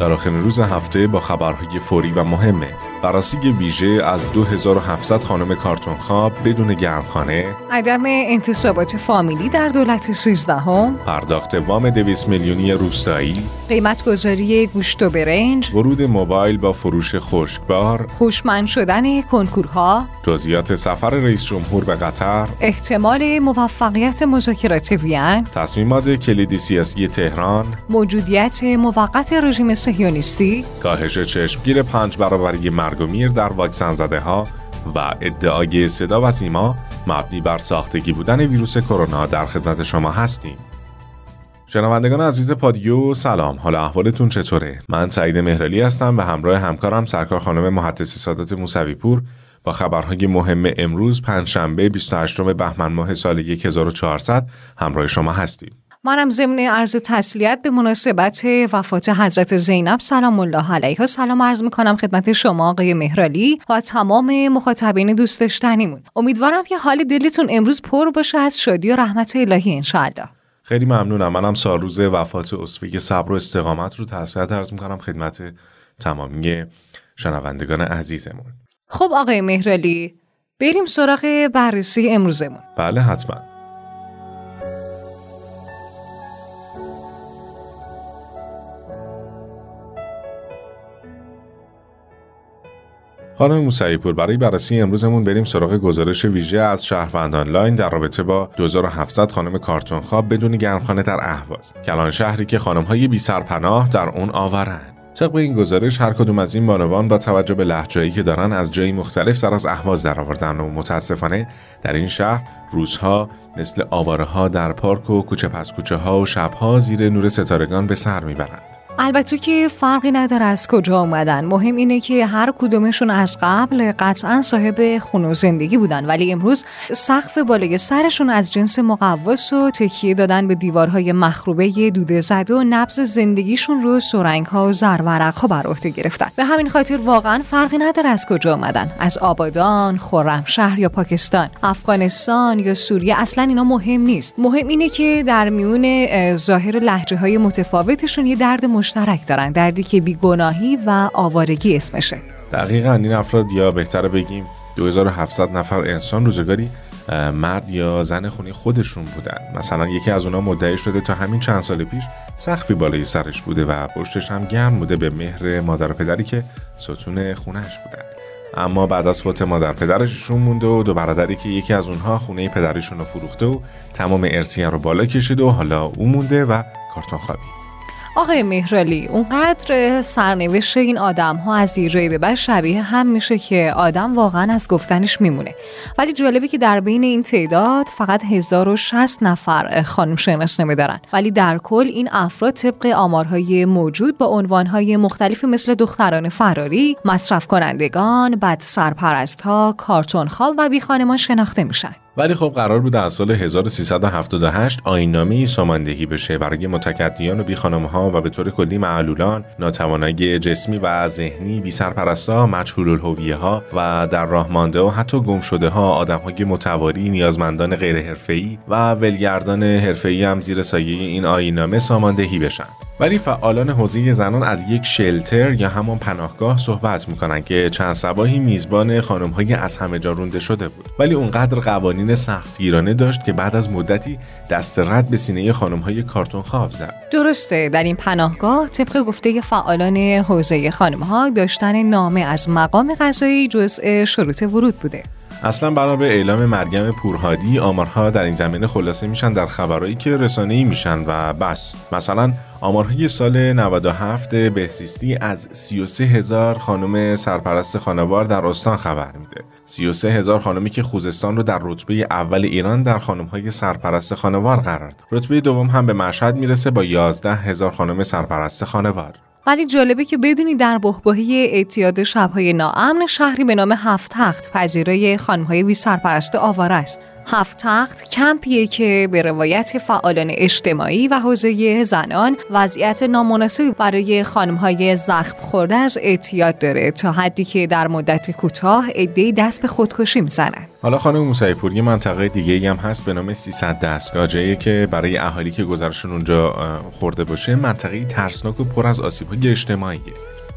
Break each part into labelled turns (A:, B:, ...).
A: در آخرین روز هفته با خبرهای فوری و مهمه. بررسی ویژه از 2700 خانم کارتون خواب بدون گرمخانه.
B: عدم انتصابات فامیلی در دولت 13 هم
A: پرداخت وام 200 میلیونی روستایی.
B: قیمت گذاری گوشت و برنج.
A: ورود موبایل با فروش خشکبار.
B: هوشمند شدن کنکورها.
A: جزئیات سفر رئیس جمهور به قطر.
B: احتمال موفقیت مذاکرات وین.
A: تصمیمات کلیدی سیاسی تهران.
B: موجودیت موقت رژیم صهیونیستی
A: کاهش چشمگیر پنج برابری مرگ و میر در واکسن زده ها و ادعای صدا و سیما مبنی بر ساختگی بودن ویروس کرونا در خدمت شما هستیم. شنوندگان عزیز پادیو سلام. حال احوالتون چطوره؟ من سعید مهرلی هستم به همراه همکارم سرکار خانم محدثی سادات موسوی پور با خبرهای مهم امروز پنجشنبه 28 بهمن ماه سال 1400 همراه شما هستیم.
B: منم ضمن عرض تسلیت به مناسبت وفات حضرت زینب سلام الله علیها سلام عرض می‌کنم خدمت شما آقای مهرالی و تمام مخاطبین دوست داشتنیمون. امیدوارم که حال دلتون امروز پر باشه از شادی و رحمت الهی انشاءالله.
A: خیلی ممنونم. منم سال روز وفات اصفه صبر و استقامت رو تسلیت عرض می‌کنم خدمت تمامی شنوندگان عزیزمون.
B: خب آقای مهرالی بریم سراغ بررسی امروزمون.
A: بله حتما. خانم موسعی پور برای بررسی امروزمون بریم سراغ گزارش ویژه از شهروند آنلاین در رابطه با 2700 خانم کارتون خواب بدون گرمخانه در اهواز. کلان شهری که خانم های بی سرپناه در اون آورند. طبق این گزارش هر کدوم از این بانوان با توجه به لحجه‌ای که دارن از جایی مختلف سر از اهواز درآوردن و متاسفانه در این شهر روزها مثل آواره ها در پارک و کوچه پس کوچه ها و شبها زیر نور ستارگان به سر می‌برند.
B: البته که فرقی نداره از کجا اومدن. مهم اینه که هر کدومشون از قبل قطعا صاحب خونه و زندگی بودن. ولی امروز سقف بالای سرشون از جنس مقوس و تکیه دادن به دیوارهای مخروبه دوده زده و نبز زندگیشون رو سرنگ ها و زرورق ها بر عهده گرفتن. به همین خاطر واقعا فرقی نداره از کجا اومدن. از آبادان خرمشهر یا پاکستان. افغانستان یا سوریه اصلا اینا مهم نیست. مهم اینه که در میون ظاهر لحجه های متفاوتشون یه درد مشترک دارن دردی که بیگناهی و آوارگی اسمشه.
A: دقیقا این افراد یا بهتره بگیم 2700 نفر انسان روزگاری مرد یا زن خونی خودشون بودن. مثلا یکی از اونا مدعی شده تا همین چند سال پیش سخفی بالای سرش بوده و پشتش هم گرم بوده به مهر مادر و پدری که ستون خونش بودن. اما بعد از فوت مادر پدرشون مونده و دو برادری که یکی از اونها خونه پدریشون رو فروخته و تمام ارسیه رو بالا کشیده و حالا او مونده و کارتون خوابی
B: آقای مهرالی اونقدر سرنوشت این آدم ها از یه جایی به بعد شبیه هم میشه که آدم واقعا از گفتنش میمونه. ولی جالبه که در بین این تعداد فقط 1060 نفر خانم شناسنامه دارن. ولی در کل این افراد طبق آمارهای موجود با عنوانهای مختلفی مثل دختران فراری مصرف کنندگان بد سرپرست ها کارتون خواب و بی خانمان شناخته میشن.
A: ولی خب قرار بود از سال 1378 آینامه ساماندهی بشه برای متکدیان و بیخانمها و به طور کلی معلولان، ناتوانایی جسمی و ذهنی، بی سرپرستا، مجهول الهویه ها و در راه مانده و حتی گم شده ها آدم های متواری، نیازمندان غیر حرفه‌ای و ولگردان حرفه‌ای هم زیر سایه این آینامه ساماندهی بشن. ولی فعالان حوزه زنان از یک شلتر یا همان پناهگاه صحبت می‌کنن که چند سباهی میزبان خانم های از همه جا رونده شده بود. ولی اونقدر قوانین سختگیرانه داشت که بعد از مدتی دست رد به سینه خانم های کارتون خواب زد.
B: درسته در این پناهگاه طبق گفته فعالان حوزه خانم ها داشتن نامه از مقام قضایی جزء شروط ورود بوده.
A: اصلا بنا به اعلام مریم پورهادی آمارها در این زمینه خلاصه میشن در خبرهایی که رسانه‌ای میشن و بس. مثلا آمارهای سال 97 بهسیستی از 33 هزار خانم سرپرست خانوار در استان خبر میده. 33 هزار خانمی که خوزستان رو در رتبه اول ایران در خانمهای سرپرست خانوار قرار داد. رتبه دوم هم به مشهد می‌رسه با 11 هزار خانم سرپرست خانوار.
B: ولی جالبه که بدونی در بهبهی اعتیاد شبهای ناامن شهری به نام هفت تخت پذیرای خانمهای بی سرپرست آواره است. هفت تخت کمپیه که به روایت فعالان اجتماعی و حوزه زنان وضعیت نامناسبی برای خانمهای زخم خورده از اعتیاد داره تا حدی که در مدت کوتاه عدهای دست به خودکشی می‌زنن.
A: حالا خانم موسعی پور یه منطقه دیگه هم هست به نام 300 دستگاه جایی که برای اهالی که گذرشون اونجا خورده باشه منطقه ترسناک و پر از آسیب‌های اجتماعیه.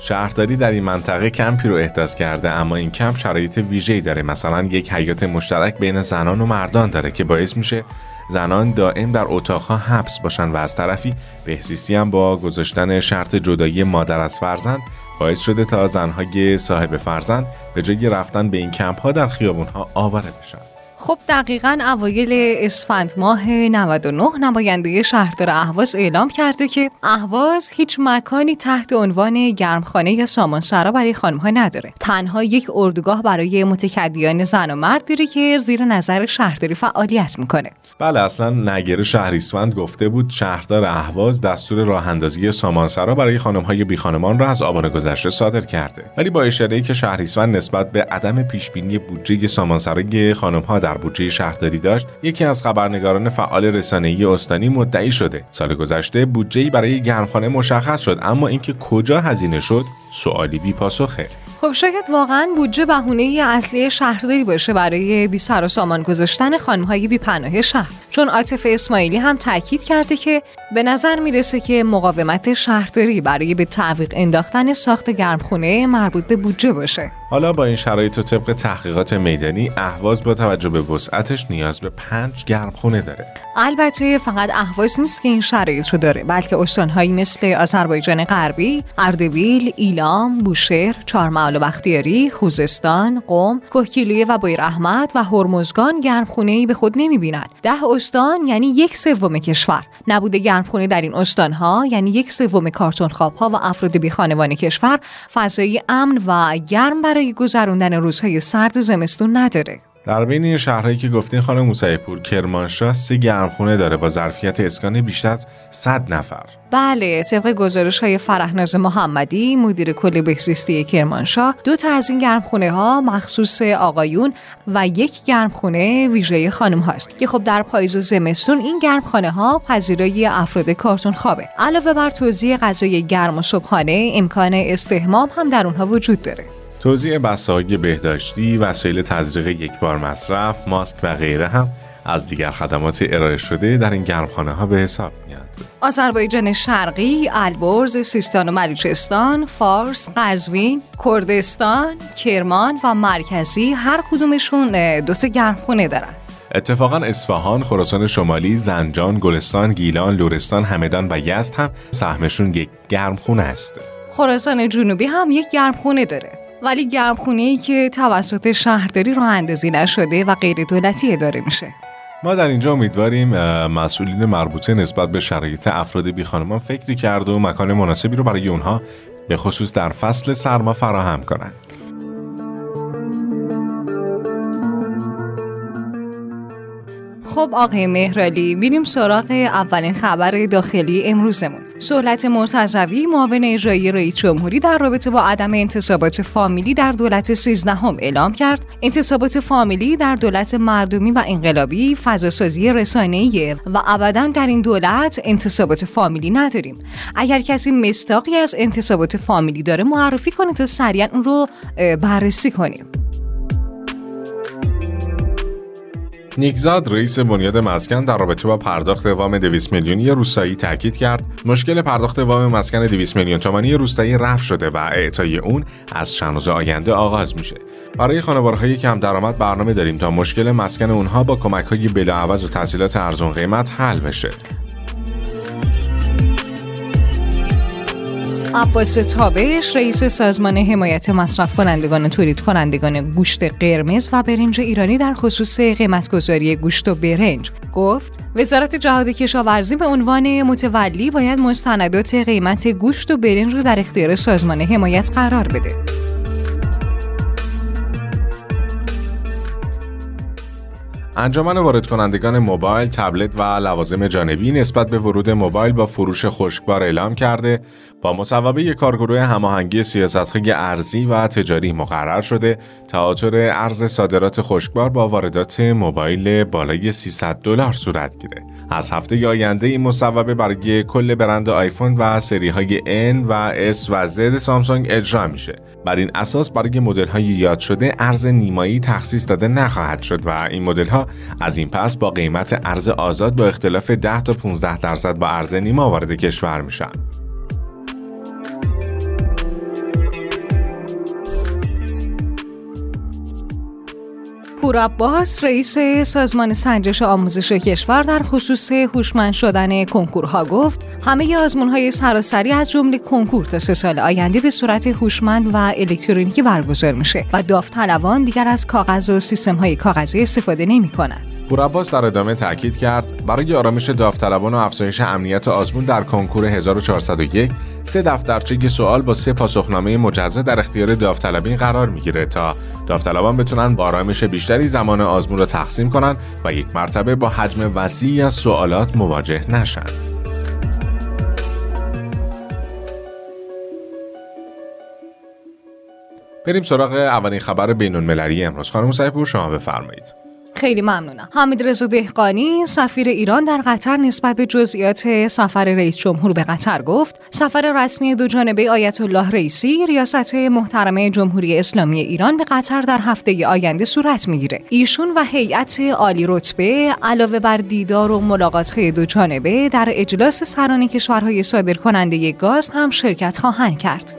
A: شهرداری در این منطقه کمپی رو احداث کرده اما این کمپ شرایط ویژه‌ای داره. مثلا یک حیات مشترک بین زنان و مردان داره که باعث میشه زنان دائم در اتاقها حبس باشن و از طرفی بهزیستی هم با گذاشتن شرط جدایی مادر از فرزند باعث شده تا زنهای صاحب فرزند به جای رفتن به این کمپ ها در خیابون ها آواره بشن.
B: خب دقیقا اوایل اسفند ماه 99 نماینده شهردار اهواز اعلام کرده که اهواز هیچ مکانی تحت عنوان گرمخانه یا سامانسرا برای خانم ها نداره. تنها یک اردوگاه برای متکدیان زن و مرد داره که زیر نظر شهرداری فعالیت می‌کنه.
A: بله اصلا نگره شهریسفند گفته بود شهردار اهواز دستور راه اندازی سامانسرا برای خانم های بی خانمان را از آبان گذشته صادر کرده. ولی با اشاره که شهریسفند نسبت به عدم پیش بینی بودجه سامانسرای خانم ها در بودجه شهرداری داشت یکی از خبرنگاران فعال رسانه‌ای استانی مدعی شده. سال گذشته بودجه برای گرمخانه مشخص شد اما اینکه کجا هزینه شد سوالی بی پاسخه.
B: خب شاید واقعا بودجه بهونه اصلی شهرداری باشه برای بی سر و سامان گذاشتن خانمهای بی پناه شهر. چون عاطف اسماعیلی هم تاکید کرده که به نظر می‌رسه که مقاومت شهرداری برای به تعویق انداختن ساخت گرمخونه مربوط به بودجه باشه.
A: حالا با این شرایط و طبق تحقیقات میدانی اهواز با توجه به وسعتش نیاز به پنج گرمخونه داره.
B: البته فقط اهواز نیست که این شرایط رو داره بلکه استانهایی مثل آذربایجان غربی اردبیل ایلام بوشهر چهارمحال و بختیاری خوزستان قم کوهگیلویه و بایر احمد و هرمزگان گرمخونه ای به خود نمی‌بینند. ده استان یعنی یک سوم کشور. نبود گرمخونه در این استانها یعنی یک سوم کارتون ها و افراد بی خانوان کشور فضایی امن و گرم برای گذراندن روزهای سرد زمستون نداره.
A: در بین این شهرهایی که گفتین خانم موسعی پور کرمانشاه سه گرمخونه داره با ظرفیت اسکان بیشتر از 100 نفر.
B: بله طبق گزارش های فرهناز محمدی مدیر کل بهزیستی کرمانشاه دو تا از این گرمخونه ها مخصوص آقایون و یک گرمخونه ویژه خانم هاست که خب در پاییز و زمستون این گرمخانه ها پذیرای افراد کارتون خوابه. علاوه بر توزیع غذای گرم و صبحانه امکان استهمام هم در اونها وجود داره.
A: توزیع بساهای بهداشتی، وسایل تزریق یک بار مصرف، ماسک و غیره هم از دیگر خدمات ارائه شده در این گرمخانه ها به حساب میاد.
B: آذربایجان شرقی، البرز، سیستان و بلوچستان، فارس، قزوین، کردستان، کرمان و مرکزی هر کدومشون دو تا گرمخونه دارن.
A: اتفاقا اصفهان، خراسان شمالی، زنجان، گلستان، گیلان، لورستان، همدان و یزد هم سهمشون یک گرمخونه است.
B: خراسان جنوبی هم یک گرمخونه داره. ولی گرمخونه ای که توسط شهرداری راه اندازی نشده و غیر دولتی اداره میشه
A: ما در اینجا امیدواریم مسئولین مربوطه نسبت به شرایط افراد بی خانمان فکری کرده و مکان مناسبی رو برای اونها به خصوص در فصل سرما فراهم کنند.
B: خب آقای مهرالی میریم سراغ اولین خبر داخلی امروزمون. سهلت مرتضوی معاون اجرایی رئیس جمهوری در رابطه با عدم انتصابات فامیلی در دولت سیزدهم اعلام کرد. انتصابات فامیلی در دولت مردمی و انقلابی فضاسازی رسانه‌ایه و ابدا در این دولت انتصابات فامیلی نداریم. اگر کسی مستاقی از انتصابات فامیلی داره معرفی کنه تا سریعا اون رو بررسی کنیم.
A: نیکزاد رئیس بنیاد مسکن در رابطه با پرداخت وام 200 میلیونی روستایی تاکید کرد. مشکل پرداخت وام مسکن 200 میلیون تومانی روستایی رفع شده و اعطای اون از چند روز آینده آغاز میشه. برای خانوارهای کم درآمد برنامه داریم تا مشکل مسکن اونها با کمک های بلاعوض و تحصیلات ارزون قیمت حل بشه.
B: عباس تابش رئیس سازمان حمایت مصرف کنندگان و تولید کنندگان گوشت قرمز و برنج ایرانی در خصوص قیمتگذاری گوشت و برنج گفت وزارت جهاد کشاورزی به عنوان متولی باید مستندات قیمت گوشت و برنج رو در اختیار سازمان حمایت قرار بده.
A: انجمن وارد کنندگان موبایل، تبلت و لوازم جانبی نسبت به ورود موبایل با فروش خشکبار اعلام کرده با مصوبه کارگروه هماهنگی سیاست‌های ارزی و تجاری مقرر شده تئاتر ارز صادرات خشکبار با واردات موبایل بالای 300 دلار صورت گیره. از هفته آینده این مصوبه برای کل برند آیفون و سری های N و S و Z سامسونگ اجرا میشه. بر این اساس برای مدل های یاد شده ارز نیمایی تخصیص داده نخواهد شد و این مدل ها از این پس با قیمت ارز آزاد با اختلاف 10 تا 15 درصد با ارز نیما وارد کشور میشن.
B: پور رئیس سازمان سنجش آموزش کشور در خصوص هوشمند شدن کنکورها گفت همه آزمون های سراسری از جمله کنکور تا سه سال آینده به صورت هوشمند و الکترونیکی برگزار میشه و داوطلبان دیگر از کاغذ و سیستم های کاغذی استفاده نمی کنند.
A: پورعباس در ادامه تاکید کرد برای آرامش داوطلبان و افزایش امنیت آزمون در کنکور 1401 سه دفترچه سوال با سه پاسخنامه مجزا در اختیار داوطلبین قرار می‌گیره تا داوطلبان بتونن با آرامش بیشتری زمان آزمون رو تقسیم کنن و یک مرتبه با حجم وسیعی از سوالات مواجه نشن. بریم سراغ اولین خبر بین المللی امروز خانم صاحب شما بفرمایید
B: خیلی ممنونم. حمید رضا دهقانی سفیر ایران در قطر نسبت به جزئیات سفر رئیس جمهور به قطر گفت سفر رسمی دو جانبه آیت الله رئیسی ریاست محترمه جمهوری اسلامی ایران به قطر در هفته آینده صورت می‌گیره. ایشون و هیئت عالی رتبه علاوه بر دیدار و ملاقات دو جانبه در اجلاس سران کشورهای صادر کننده گاز هم شرکت خواهند کرد.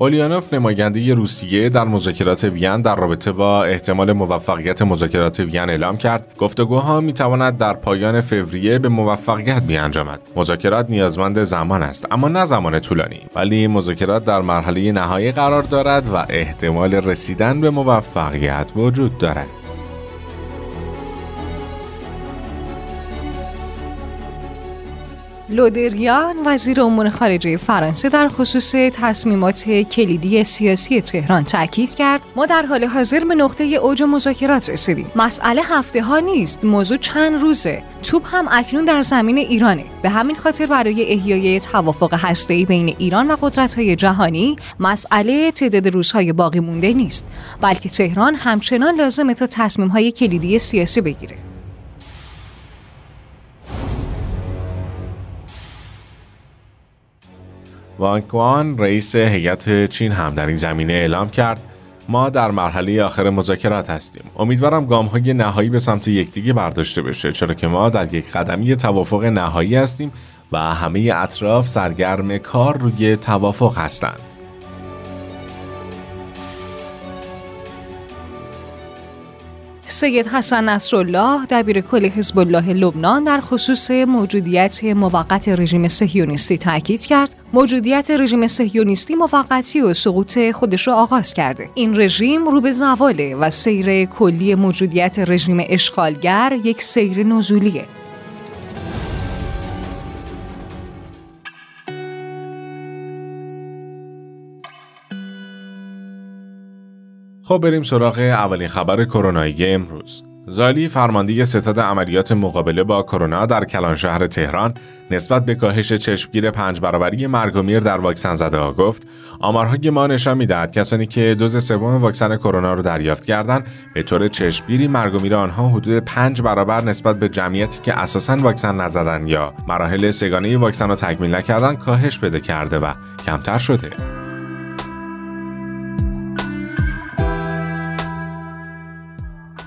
A: اولیانوف نماینده روسیه در مذاکرات وین در رابطه با احتمال موفقیت مذاکرات وین اعلام کرد. گفتگوها می تواند در پایان فوریه به موفقیت بیانجامد. مذاکرات نیازمند زمان است اما نه زمان طولانی. ولی مذاکرات در مرحله نهایی قرار دارد و احتمال رسیدن به موفقیت وجود دارد.
B: لودریان وزیر امور خارجه فرانسه در خصوص تصمیمات کلیدی سیاسی تهران تاکید کرد ما در حال حاضر به نقطه اوج مذاکرات رسیدیم. مسئله هفته ها نیست موضوع چند روزه. توپ هم اکنون در زمین ایرانه. به همین خاطر برای احیای توافق هسته‌ای بین ایران و قدرت‌های جهانی مسئله تعداد روزهای باقی مونده نیست. بلکه تهران همچنان لازمه تا تصمیم‌های کلیدی سیاسی بگیره.
A: وانکوان رئیس هیئت چین هم در این زمینه اعلام کرد. ما در مرحله آخر مذاکرات هستیم. امیدوارم گام های نهایی به سمت یکدیگه برداشته بشه چرا که ما در یک قدمی توافق نهایی هستیم و همه اطراف سرگرم کار روی توافق هستند.
B: سید حسن نصرالله دبیر کل حزب الله لبنان در خصوص موجودیت موقت رژیم صهیونیستی تاکید کرد. موجودیت رژیم صهیونیستی موقتی و سقوط خودش را آغاز کرده. این رژیم رو به زواله و سیر کلی موجودیت رژیم اشغالگر یک سیر نزولیه.
A: خب بریم سراغ اولین خبر کرونایی امروز. زالی فرمانده ستاد عملیات مقابله با کرونا در کلان شهر تهران نسبت به کاهش چشمگیر پنج برابری مرگ و میر در واکسن زده ها گفت آمارهای ما نشان می‌دهد کسانی که دوز سوم واکسن کرونا را دریافت کردند به طور چشمگیری مرگ و میر آنها حدود پنج برابر نسبت به جمعیتی که اساسا واکسن نزدند یا مراحل سگانه واکسن را تکمیل نکردند کاهش پیدا کرده و کمتر شده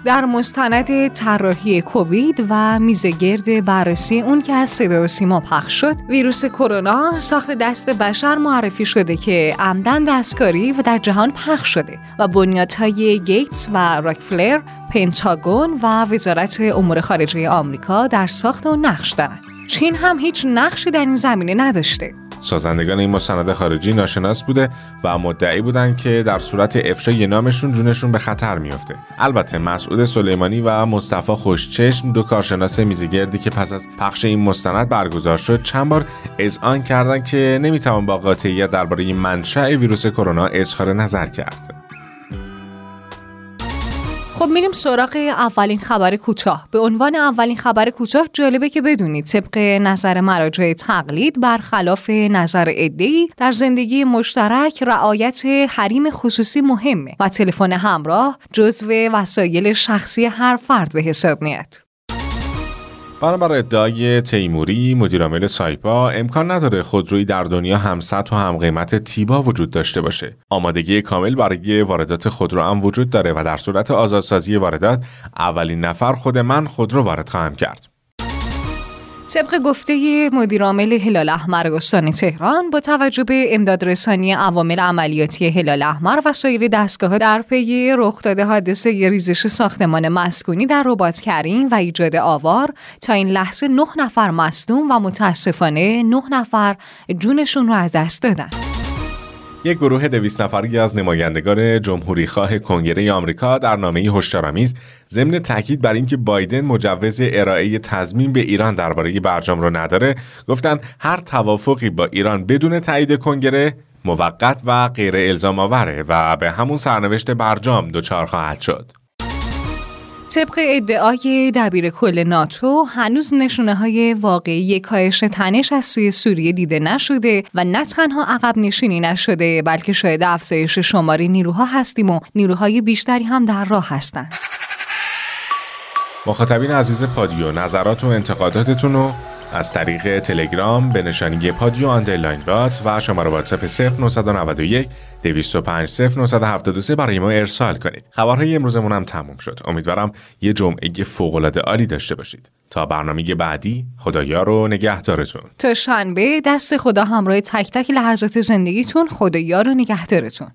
B: در مستند طراحی کووید و میزگرد بررسی اون که از صدا و سیما پخش شد ویروس کرونا ساخت دست بشر معرفی شده که عمدن دستکاری و در جهان پخش شده و بنیادهای گیتس و راکفلر پنتاگون و وزارت امور خارجه آمریکا در ساخت و نقش دارند چین هم هیچ نقشی در این زمینه نداشته.
A: سازندگان این مستند خارجی ناشناس بوده و مدعی بودند که در صورت افشای نامشون جونشون به خطر میافته. البته مسعود سلیمانی و مصطفی خوشچشم دو کارشناس میزگردی که پس از پخش این مستند برگزار شد چند بار اذعان کردند که نمی‌توان با قاطعیت درباره منشأ ویروس کرونا اظهار نظر کرد.
B: خب میریم سراغ اولین خبر کوتاه. به عنوان اولین خبر کوتاه جالبه که بدونید طبق نظر مراجع تقلید برخلاف نظر ادهی در زندگی مشترک رعایت حریم خصوصی مهمه و تلفن همراه جزو وسایل شخصی هر فرد به حساب میاد.
A: بنابر ادعای تیموری مدیرعامل سایپا امکان نداره خودرویی در دنیا هم سطح و هم قیمت تیبا وجود داشته باشه. آمادگی کامل برای واردات خودرو هم وجود داره و در صورت آزادسازی واردات اولین نفر خود من خودرو وارد خواهم کرد.
B: طبق گفته مدیرعامل هلال احمر استان تهران با توجه به امداد رسانی عوامل عملیاتی هلال احمر و سایر دستگاه در پی رخ داده حادثه ریزش ساختمان مسکونی در ربات کریم و ایجاد آوار تا این لحظه نه نفر مصدوم و متاسفانه نه نفر جونشون رو از دست دادن.
A: یک گروه دویست نفری از نمایندگان جمهوری خواه کنگره آمریکا در نامه هشدارآمیز ضمن تاکید بر اینکه بایدن مجوز ارائه تضمین به ایران درباره برجام را نداره گفتن هر توافقی با ایران بدون تایید کنگره موقت و غیر الزام آوره و به همون سرنوشت برجام دچار خواهد شد.
B: طبق ادعای دبیر کل ناتو هنوز نشونه های واقعی کاهش تنش از سوی سوریه دیده نشده و نه تنها عقب نشینی نشده بلکه شاهد افزایش شماری نیروها هستیم و نیروهای بیشتری هم در راه هستند.
A: مخاطبین عزیز پادیو نظرات و انتقاداتتون رو از طریق تلگرام به نشانی پادیو underline رات و شماره واتساپ 0991 205 0973 برای ما ارسال کنید. خبرهای امروزمون هم تموم شد. امیدوارم یه جمعه فوق‌العاده عالی داشته باشید. تا برنامه بعدی خدایا رو نگهدارتون.
B: تا شنبه دست خدا همراه تک تک لحظات زندگیتون خدایا رو نگهدارتون.